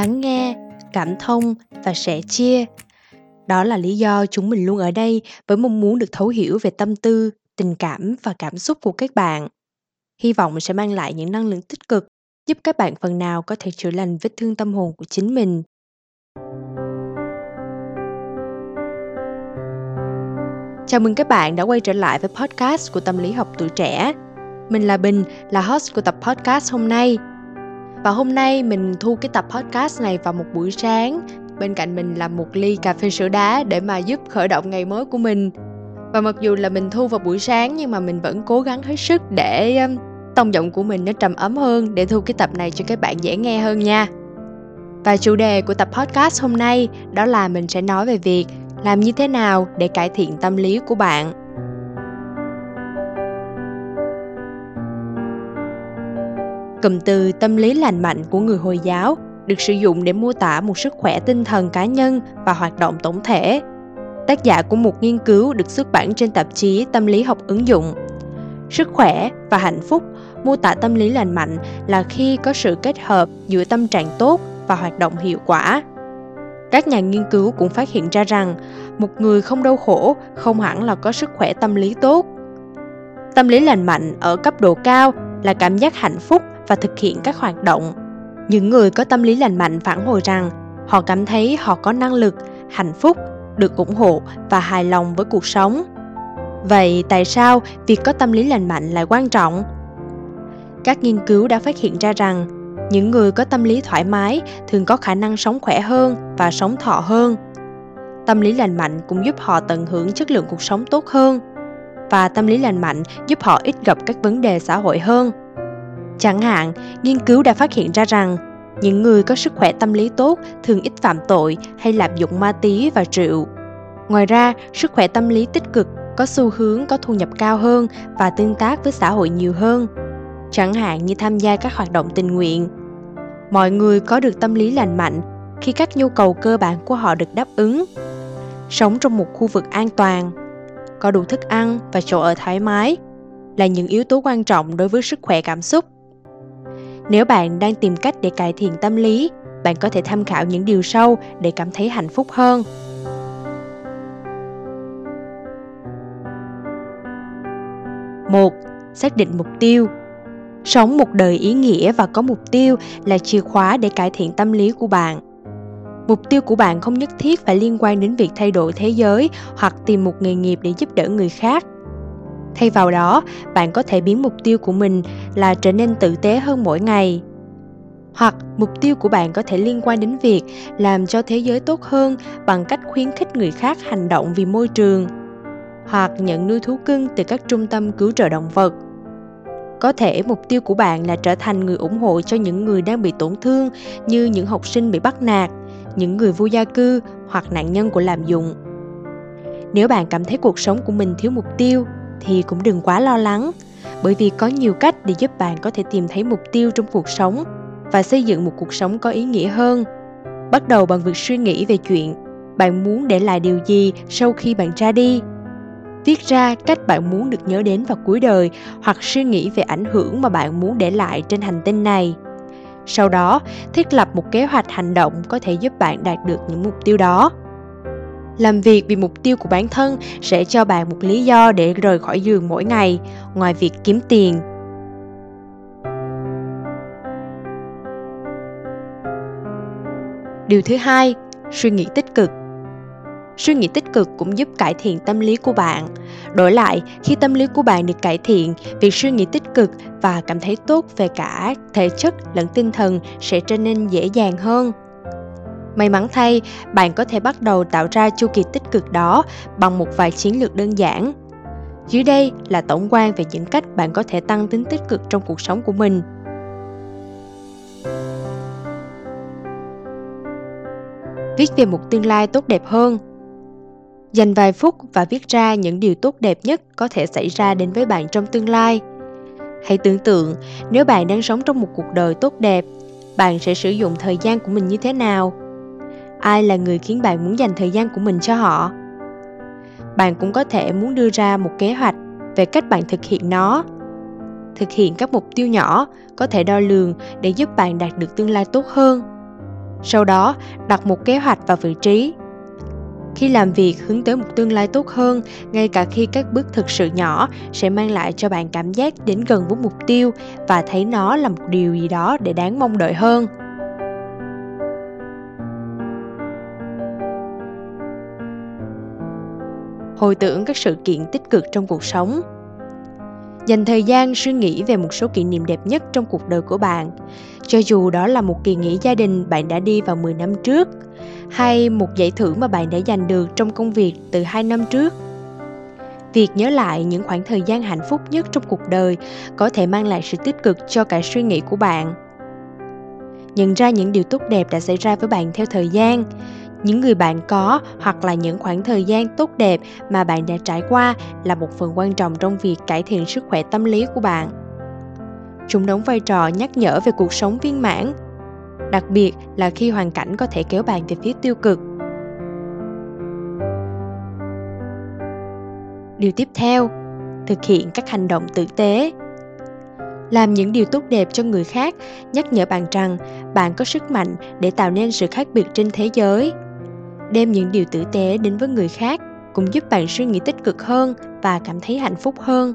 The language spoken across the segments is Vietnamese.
lắng nghe cảm thông và sẻ chia đó là lý do chúng mình luôn ở đây với mong muốn được thấu hiểu về tâm tư tình cảm và cảm xúc của các bạn hy vọng sẽ mang lại những năng lượng tích cực giúp các bạn phần nào có thể chữa lành vết thương tâm hồn của chính mình Chào mừng các bạn đã quay trở lại với podcast của Tâm lý học tuổi trẻ. Mình là Bình, là host của tập podcast hôm nay. Và hôm nay mình thu cái tập podcast này vào một buổi sáng. Bên cạnh mình là một ly cà phê sữa đá để mà giúp khởi động ngày mới của mình. Và mặc dù là mình thu vào buổi sáng nhưng mà mình vẫn cố gắng hết sức để um, tông giọng của mình nó trầm ấm hơn để thu cái tập này cho các bạn dễ nghe hơn nha. Và chủ đề của tập podcast hôm nay đó là mình sẽ nói về việc làm như thế nào để cải thiện tâm lý của bạn cụm từ tâm lý lành mạnh của người hồi giáo, được sử dụng để mô tả một sức khỏe tinh thần cá nhân và hoạt động tổng thể. Tác giả của một nghiên cứu được xuất bản trên tạp chí tâm lý học ứng dụng. Sức khỏe và hạnh phúc, mô tả tâm lý lành mạnh là khi có sự kết hợp giữa tâm trạng tốt và hoạt động hiệu quả. Các nhà nghiên cứu cũng phát hiện ra rằng, một người không đau khổ không hẳn là có sức khỏe tâm lý tốt. Tâm lý lành mạnh ở cấp độ cao là cảm giác hạnh phúc và thực hiện các hoạt động. Những người có tâm lý lành mạnh phản hồi rằng họ cảm thấy họ có năng lực, hạnh phúc, được ủng hộ và hài lòng với cuộc sống. Vậy tại sao việc có tâm lý lành mạnh lại quan trọng? Các nghiên cứu đã phát hiện ra rằng những người có tâm lý thoải mái thường có khả năng sống khỏe hơn và sống thọ hơn. Tâm lý lành mạnh cũng giúp họ tận hưởng chất lượng cuộc sống tốt hơn và tâm lý lành mạnh giúp họ ít gặp các vấn đề xã hội hơn chẳng hạn, nghiên cứu đã phát hiện ra rằng những người có sức khỏe tâm lý tốt thường ít phạm tội hay lạm dụng ma túy và rượu. Ngoài ra, sức khỏe tâm lý tích cực có xu hướng có thu nhập cao hơn và tương tác với xã hội nhiều hơn. Chẳng hạn như tham gia các hoạt động tình nguyện. Mọi người có được tâm lý lành mạnh khi các nhu cầu cơ bản của họ được đáp ứng. Sống trong một khu vực an toàn, có đủ thức ăn và chỗ ở thoải mái là những yếu tố quan trọng đối với sức khỏe cảm xúc nếu bạn đang tìm cách để cải thiện tâm lý, bạn có thể tham khảo những điều sau để cảm thấy hạnh phúc hơn. Một, xác định mục tiêu. Sống một đời ý nghĩa và có mục tiêu là chìa khóa để cải thiện tâm lý của bạn. Mục tiêu của bạn không nhất thiết phải liên quan đến việc thay đổi thế giới hoặc tìm một nghề nghiệp để giúp đỡ người khác thay vào đó, bạn có thể biến mục tiêu của mình là trở nên tử tế hơn mỗi ngày. Hoặc, mục tiêu của bạn có thể liên quan đến việc làm cho thế giới tốt hơn bằng cách khuyến khích người khác hành động vì môi trường, hoặc nhận nuôi thú cưng từ các trung tâm cứu trợ động vật. Có thể mục tiêu của bạn là trở thành người ủng hộ cho những người đang bị tổn thương như những học sinh bị bắt nạt, những người vô gia cư hoặc nạn nhân của lạm dụng. Nếu bạn cảm thấy cuộc sống của mình thiếu mục tiêu thì cũng đừng quá lo lắng, bởi vì có nhiều cách để giúp bạn có thể tìm thấy mục tiêu trong cuộc sống và xây dựng một cuộc sống có ý nghĩa hơn. Bắt đầu bằng việc suy nghĩ về chuyện bạn muốn để lại điều gì sau khi bạn ra đi. Viết ra cách bạn muốn được nhớ đến vào cuối đời hoặc suy nghĩ về ảnh hưởng mà bạn muốn để lại trên hành tinh này. Sau đó, thiết lập một kế hoạch hành động có thể giúp bạn đạt được những mục tiêu đó làm việc vì mục tiêu của bản thân sẽ cho bạn một lý do để rời khỏi giường mỗi ngày, ngoài việc kiếm tiền. Điều thứ hai, suy nghĩ tích cực. Suy nghĩ tích cực cũng giúp cải thiện tâm lý của bạn. Đổi lại, khi tâm lý của bạn được cải thiện, việc suy nghĩ tích cực và cảm thấy tốt về cả thể chất lẫn tinh thần sẽ trở nên dễ dàng hơn may mắn thay, bạn có thể bắt đầu tạo ra chu kỳ tích cực đó bằng một vài chiến lược đơn giản. Dưới đây là tổng quan về những cách bạn có thể tăng tính tích cực trong cuộc sống của mình. Viết về một tương lai tốt đẹp hơn. Dành vài phút và viết ra những điều tốt đẹp nhất có thể xảy ra đến với bạn trong tương lai. Hãy tưởng tượng, nếu bạn đang sống trong một cuộc đời tốt đẹp, bạn sẽ sử dụng thời gian của mình như thế nào? Ai là người khiến bạn muốn dành thời gian của mình cho họ bạn cũng có thể muốn đưa ra một kế hoạch về cách bạn thực hiện nó thực hiện các mục tiêu nhỏ có thể đo lường để giúp bạn đạt được tương lai tốt hơn Sau đó, đặt một kế hoạch vào vị trí. Khi làm việc hướng tới một tương lai tốt hơn, ngay cả khi các bước thực sự nhỏ sẽ mang lại cho bạn cảm giác đến gần với mục tiêu và thấy nó là một điều gì đó để đáng mong đợi hơn. Hồi tưởng các sự kiện tích cực trong cuộc sống dành thời gian suy nghĩ về một số kỷ niệm đẹp nhất trong cuộc đời của bạn cho dù đó là một kỳ nghỉ gia đình bạn đã đi vào 10 năm trước hay một giải thưởng mà bạn đã giành được trong công việc từ 2 năm trước. Việc nhớ lại những khoảng thời gian hạnh phúc nhất trong cuộc đời có thể mang lại sự tích cực cho cả suy nghĩ của bạn. Nhận ra những điều tốt đẹp đã xảy ra với bạn theo thời gian, những người bạn có hoặc là những khoảng thời gian tốt đẹp mà bạn đã trải qua là một phần quan trọng trong việc cải thiện sức khỏe tâm lý của bạn. Chúng đóng vai trò nhắc nhở về cuộc sống viên mãn, đặc biệt là khi hoàn cảnh có thể kéo bạn về phía tiêu cực. Điều tiếp theo, thực hiện các hành động tử tế. Làm những điều tốt đẹp cho người khác, nhắc nhở bạn rằng bạn có sức mạnh để tạo nên sự khác biệt trên thế giới đem những điều tử tế đến với người khác, cũng giúp bạn suy nghĩ tích cực hơn và cảm thấy hạnh phúc hơn.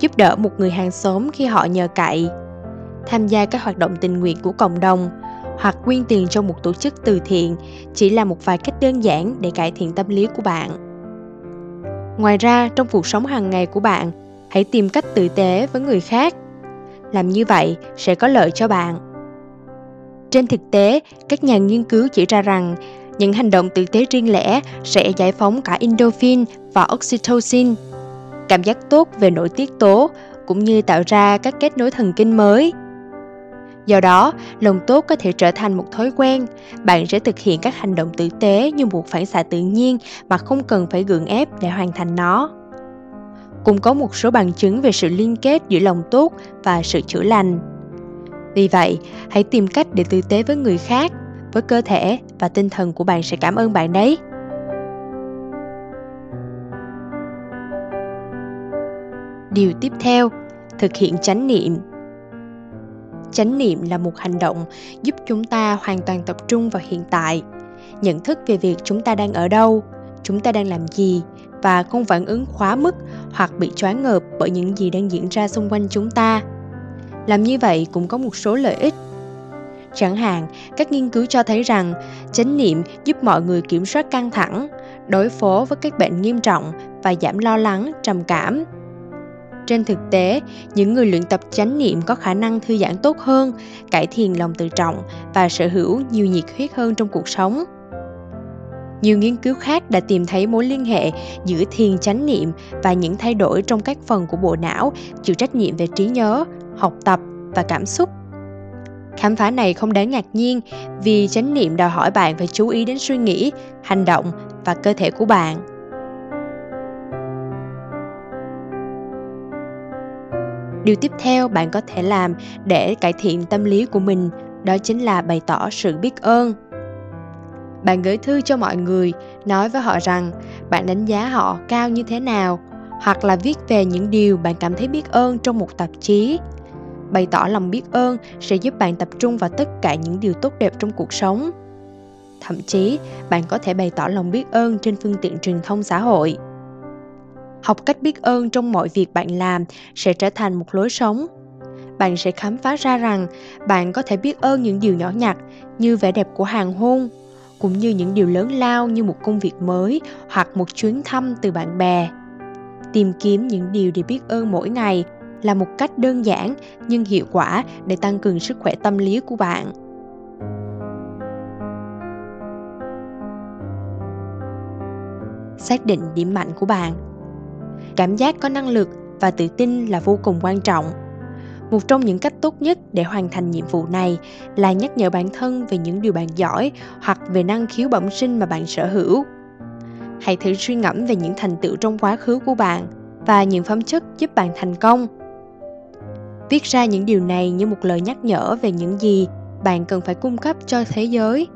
Giúp đỡ một người hàng xóm khi họ nhờ cậy. Tham gia các hoạt động tình nguyện của cộng đồng, hoặc quyên tiền cho một tổ chức từ thiện chỉ là một vài cách đơn giản để cải thiện tâm lý của bạn. Ngoài ra, trong cuộc sống hàng ngày của bạn, hãy tìm cách tử tế với người khác. Làm như vậy sẽ có lợi cho bạn. Trên thực tế, các nhà nghiên cứu chỉ ra rằng những hành động tử tế riêng lẻ sẽ giải phóng cả endorphin và oxytocin, cảm giác tốt về nội tiết tố cũng như tạo ra các kết nối thần kinh mới. Do đó, lòng tốt có thể trở thành một thói quen, bạn sẽ thực hiện các hành động tử tế như một phản xạ tự nhiên mà không cần phải gượng ép để hoàn thành nó. Cũng có một số bằng chứng về sự liên kết giữa lòng tốt và sự chữa lành. Vì vậy, hãy tìm cách để tử tế với người khác với cơ thể và tinh thần của bạn sẽ cảm ơn bạn đấy. Điều tiếp theo, thực hiện chánh niệm. Chánh niệm là một hành động giúp chúng ta hoàn toàn tập trung vào hiện tại, nhận thức về việc chúng ta đang ở đâu, chúng ta đang làm gì và không phản ứng quá mức hoặc bị choáng ngợp bởi những gì đang diễn ra xung quanh chúng ta. Làm như vậy cũng có một số lợi ích. Chẳng hạn, các nghiên cứu cho thấy rằng chánh niệm giúp mọi người kiểm soát căng thẳng, đối phó với các bệnh nghiêm trọng và giảm lo lắng, trầm cảm. Trên thực tế, những người luyện tập chánh niệm có khả năng thư giãn tốt hơn, cải thiện lòng tự trọng và sở hữu nhiều nhiệt huyết hơn trong cuộc sống. Nhiều nghiên cứu khác đã tìm thấy mối liên hệ giữa thiền chánh niệm và những thay đổi trong các phần của bộ não chịu trách nhiệm về trí nhớ, học tập và cảm xúc Khám phá này không đáng ngạc nhiên vì chánh niệm đòi hỏi bạn phải chú ý đến suy nghĩ, hành động và cơ thể của bạn. Điều tiếp theo bạn có thể làm để cải thiện tâm lý của mình đó chính là bày tỏ sự biết ơn. Bạn gửi thư cho mọi người, nói với họ rằng bạn đánh giá họ cao như thế nào, hoặc là viết về những điều bạn cảm thấy biết ơn trong một tạp chí bày tỏ lòng biết ơn, sẽ giúp bạn tập trung vào tất cả những điều tốt đẹp trong cuộc sống. Thậm chí, bạn có thể bày tỏ lòng biết ơn trên phương tiện truyền thông xã hội. Học cách biết ơn trong mọi việc bạn làm sẽ trở thành một lối sống. Bạn sẽ khám phá ra rằng bạn có thể biết ơn những điều nhỏ nhặt như vẻ đẹp của hàng hôn, cũng như những điều lớn lao như một công việc mới hoặc một chuyến thăm từ bạn bè. Tìm kiếm những điều để biết ơn mỗi ngày là một cách đơn giản nhưng hiệu quả để tăng cường sức khỏe tâm lý của bạn. Xác định điểm mạnh của bạn. Cảm giác có năng lực và tự tin là vô cùng quan trọng. Một trong những cách tốt nhất để hoàn thành nhiệm vụ này là nhắc nhở bản thân về những điều bạn giỏi hoặc về năng khiếu bẩm sinh mà bạn sở hữu. Hãy thử suy ngẫm về những thành tựu trong quá khứ của bạn và những phẩm chất giúp bạn thành công viết ra những điều này như một lời nhắc nhở về những gì bạn cần phải cung cấp cho thế giới.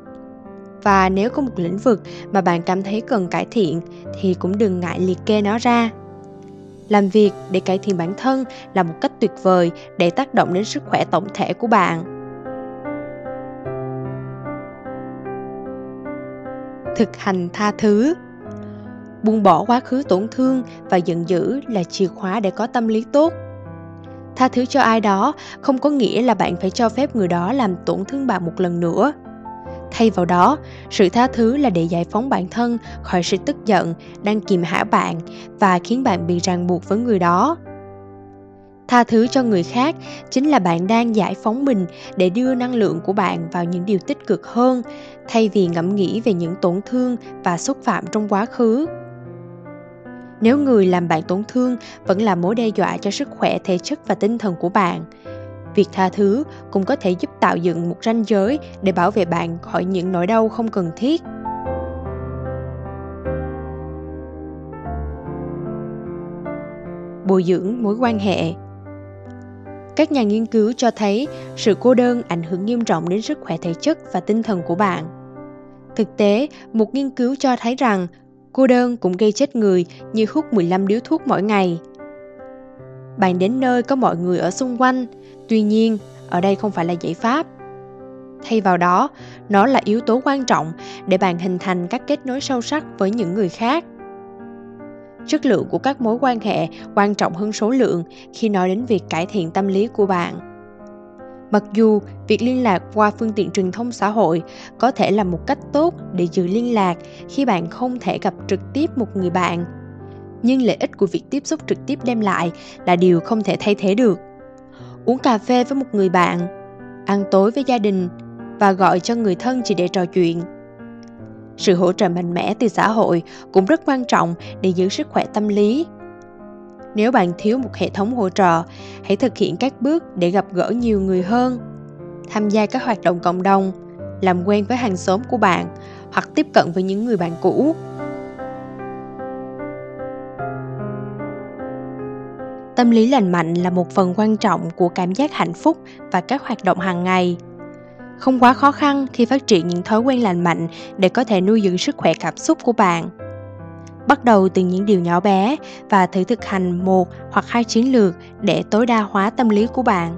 Và nếu có một lĩnh vực mà bạn cảm thấy cần cải thiện, thì cũng đừng ngại liệt kê nó ra. Làm việc để cải thiện bản thân là một cách tuyệt vời để tác động đến sức khỏe tổng thể của bạn. Thực hành tha thứ. Buông bỏ quá khứ tổn thương và giận dữ là chìa khóa để có tâm lý tốt tha thứ cho ai đó không có nghĩa là bạn phải cho phép người đó làm tổn thương bạn một lần nữa. Thay vào đó, sự tha thứ là để giải phóng bản thân khỏi sự tức giận đang kìm hãm bạn và khiến bạn bị ràng buộc với người đó. Tha thứ cho người khác chính là bạn đang giải phóng mình để đưa năng lượng của bạn vào những điều tích cực hơn, thay vì ngẫm nghĩ về những tổn thương và xúc phạm trong quá khứ nếu người làm bạn tổn thương vẫn là mối đe dọa cho sức khỏe, thể chất và tinh thần của bạn. Việc tha thứ cũng có thể giúp tạo dựng một ranh giới để bảo vệ bạn khỏi những nỗi đau không cần thiết. Bồi dưỡng mối quan hệ. Các nhà nghiên cứu cho thấy sự cô đơn ảnh hưởng nghiêm trọng đến sức khỏe, thể chất và tinh thần của bạn. Thực tế, một nghiên cứu cho thấy rằng cô đơn cũng gây chết người như hút 15 điếu thuốc mỗi ngày. Bạn đến nơi có mọi người ở xung quanh, tuy nhiên, ở đây không phải là giải pháp. Thay vào đó, nó là yếu tố quan trọng để bạn hình thành các kết nối sâu sắc với những người khác. Chất lượng của các mối quan hệ quan trọng hơn số lượng khi nói đến việc cải thiện tâm lý của bạn mặc dù việc liên lạc qua phương tiện truyền thông xã hội có thể là một cách tốt để giữ liên lạc khi bạn không thể gặp trực tiếp một người bạn, nhưng lợi ích của việc tiếp xúc trực tiếp đem lại là điều không thể thay thế được. Uống cà phê với một người bạn, ăn tối với gia đình và gọi cho người thân chỉ để trò chuyện. Sự hỗ trợ mạnh mẽ từ xã hội cũng rất quan trọng để giữ sức khỏe tâm lý nếu bạn thiếu một hệ thống hỗ trợ, hãy thực hiện các bước để gặp gỡ nhiều người hơn. Tham gia các hoạt động cộng đồng, làm quen với hàng xóm của bạn hoặc tiếp cận với những người bạn cũ. Tâm lý lành mạnh là một phần quan trọng của cảm giác hạnh phúc và các hoạt động hàng ngày. Không quá khó khăn khi phát triển những thói quen lành mạnh để có thể nuôi dưỡng sức khỏe cảm xúc của bạn bắt đầu từ những điều nhỏ bé và thử thực hành một hoặc hai chiến lược để tối đa hóa tâm lý của bạn.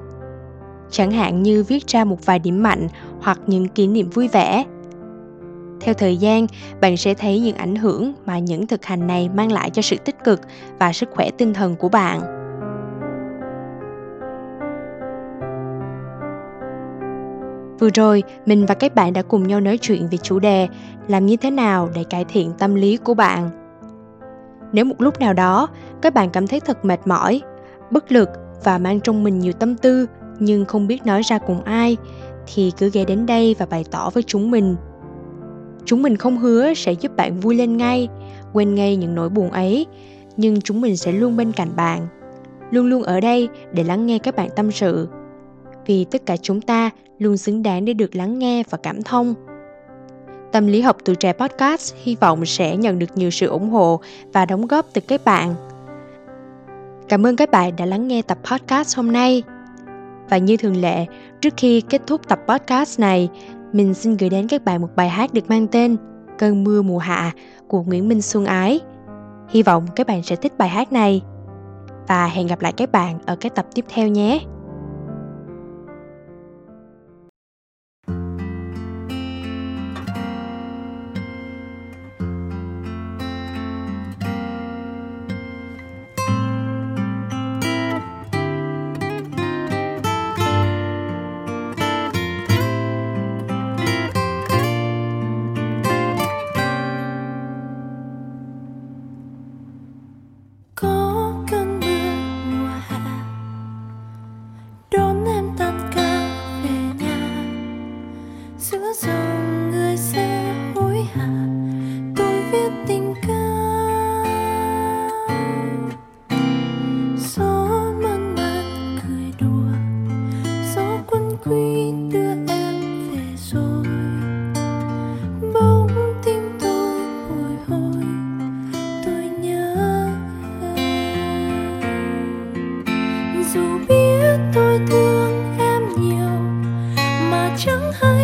Chẳng hạn như viết ra một vài điểm mạnh hoặc những kỷ niệm vui vẻ. Theo thời gian bạn sẽ thấy những ảnh hưởng mà những thực hành này mang lại cho sự tích cực và sức khỏe tinh thần của bạn. Vừa rồi, mình và các bạn đã cùng nhau nói chuyện về chủ đề làm như thế nào để cải thiện tâm lý của bạn. Nếu một lúc nào đó các bạn cảm thấy thật mệt mỏi, bất lực và mang trong mình nhiều tâm tư nhưng không biết nói ra cùng ai thì cứ ghé đến đây và bày tỏ với chúng mình. Chúng mình không hứa sẽ giúp bạn vui lên ngay, quên ngay những nỗi buồn ấy, nhưng chúng mình sẽ luôn bên cạnh bạn, luôn luôn ở đây để lắng nghe các bạn tâm sự vì tất cả chúng ta luôn xứng đáng để được lắng nghe và cảm thông. Tâm lý học tuổi trẻ podcast hy vọng sẽ nhận được nhiều sự ủng hộ và đóng góp từ các bạn. Cảm ơn các bạn đã lắng nghe tập podcast hôm nay. Và như thường lệ, trước khi kết thúc tập podcast này, mình xin gửi đến các bạn một bài hát được mang tên Cơn mưa mùa hạ của Nguyễn Minh Xuân Ái. Hy vọng các bạn sẽ thích bài hát này. Và hẹn gặp lại các bạn ở các tập tiếp theo nhé. Đón em tan ca về nhà. Giữa rồi vẫn đang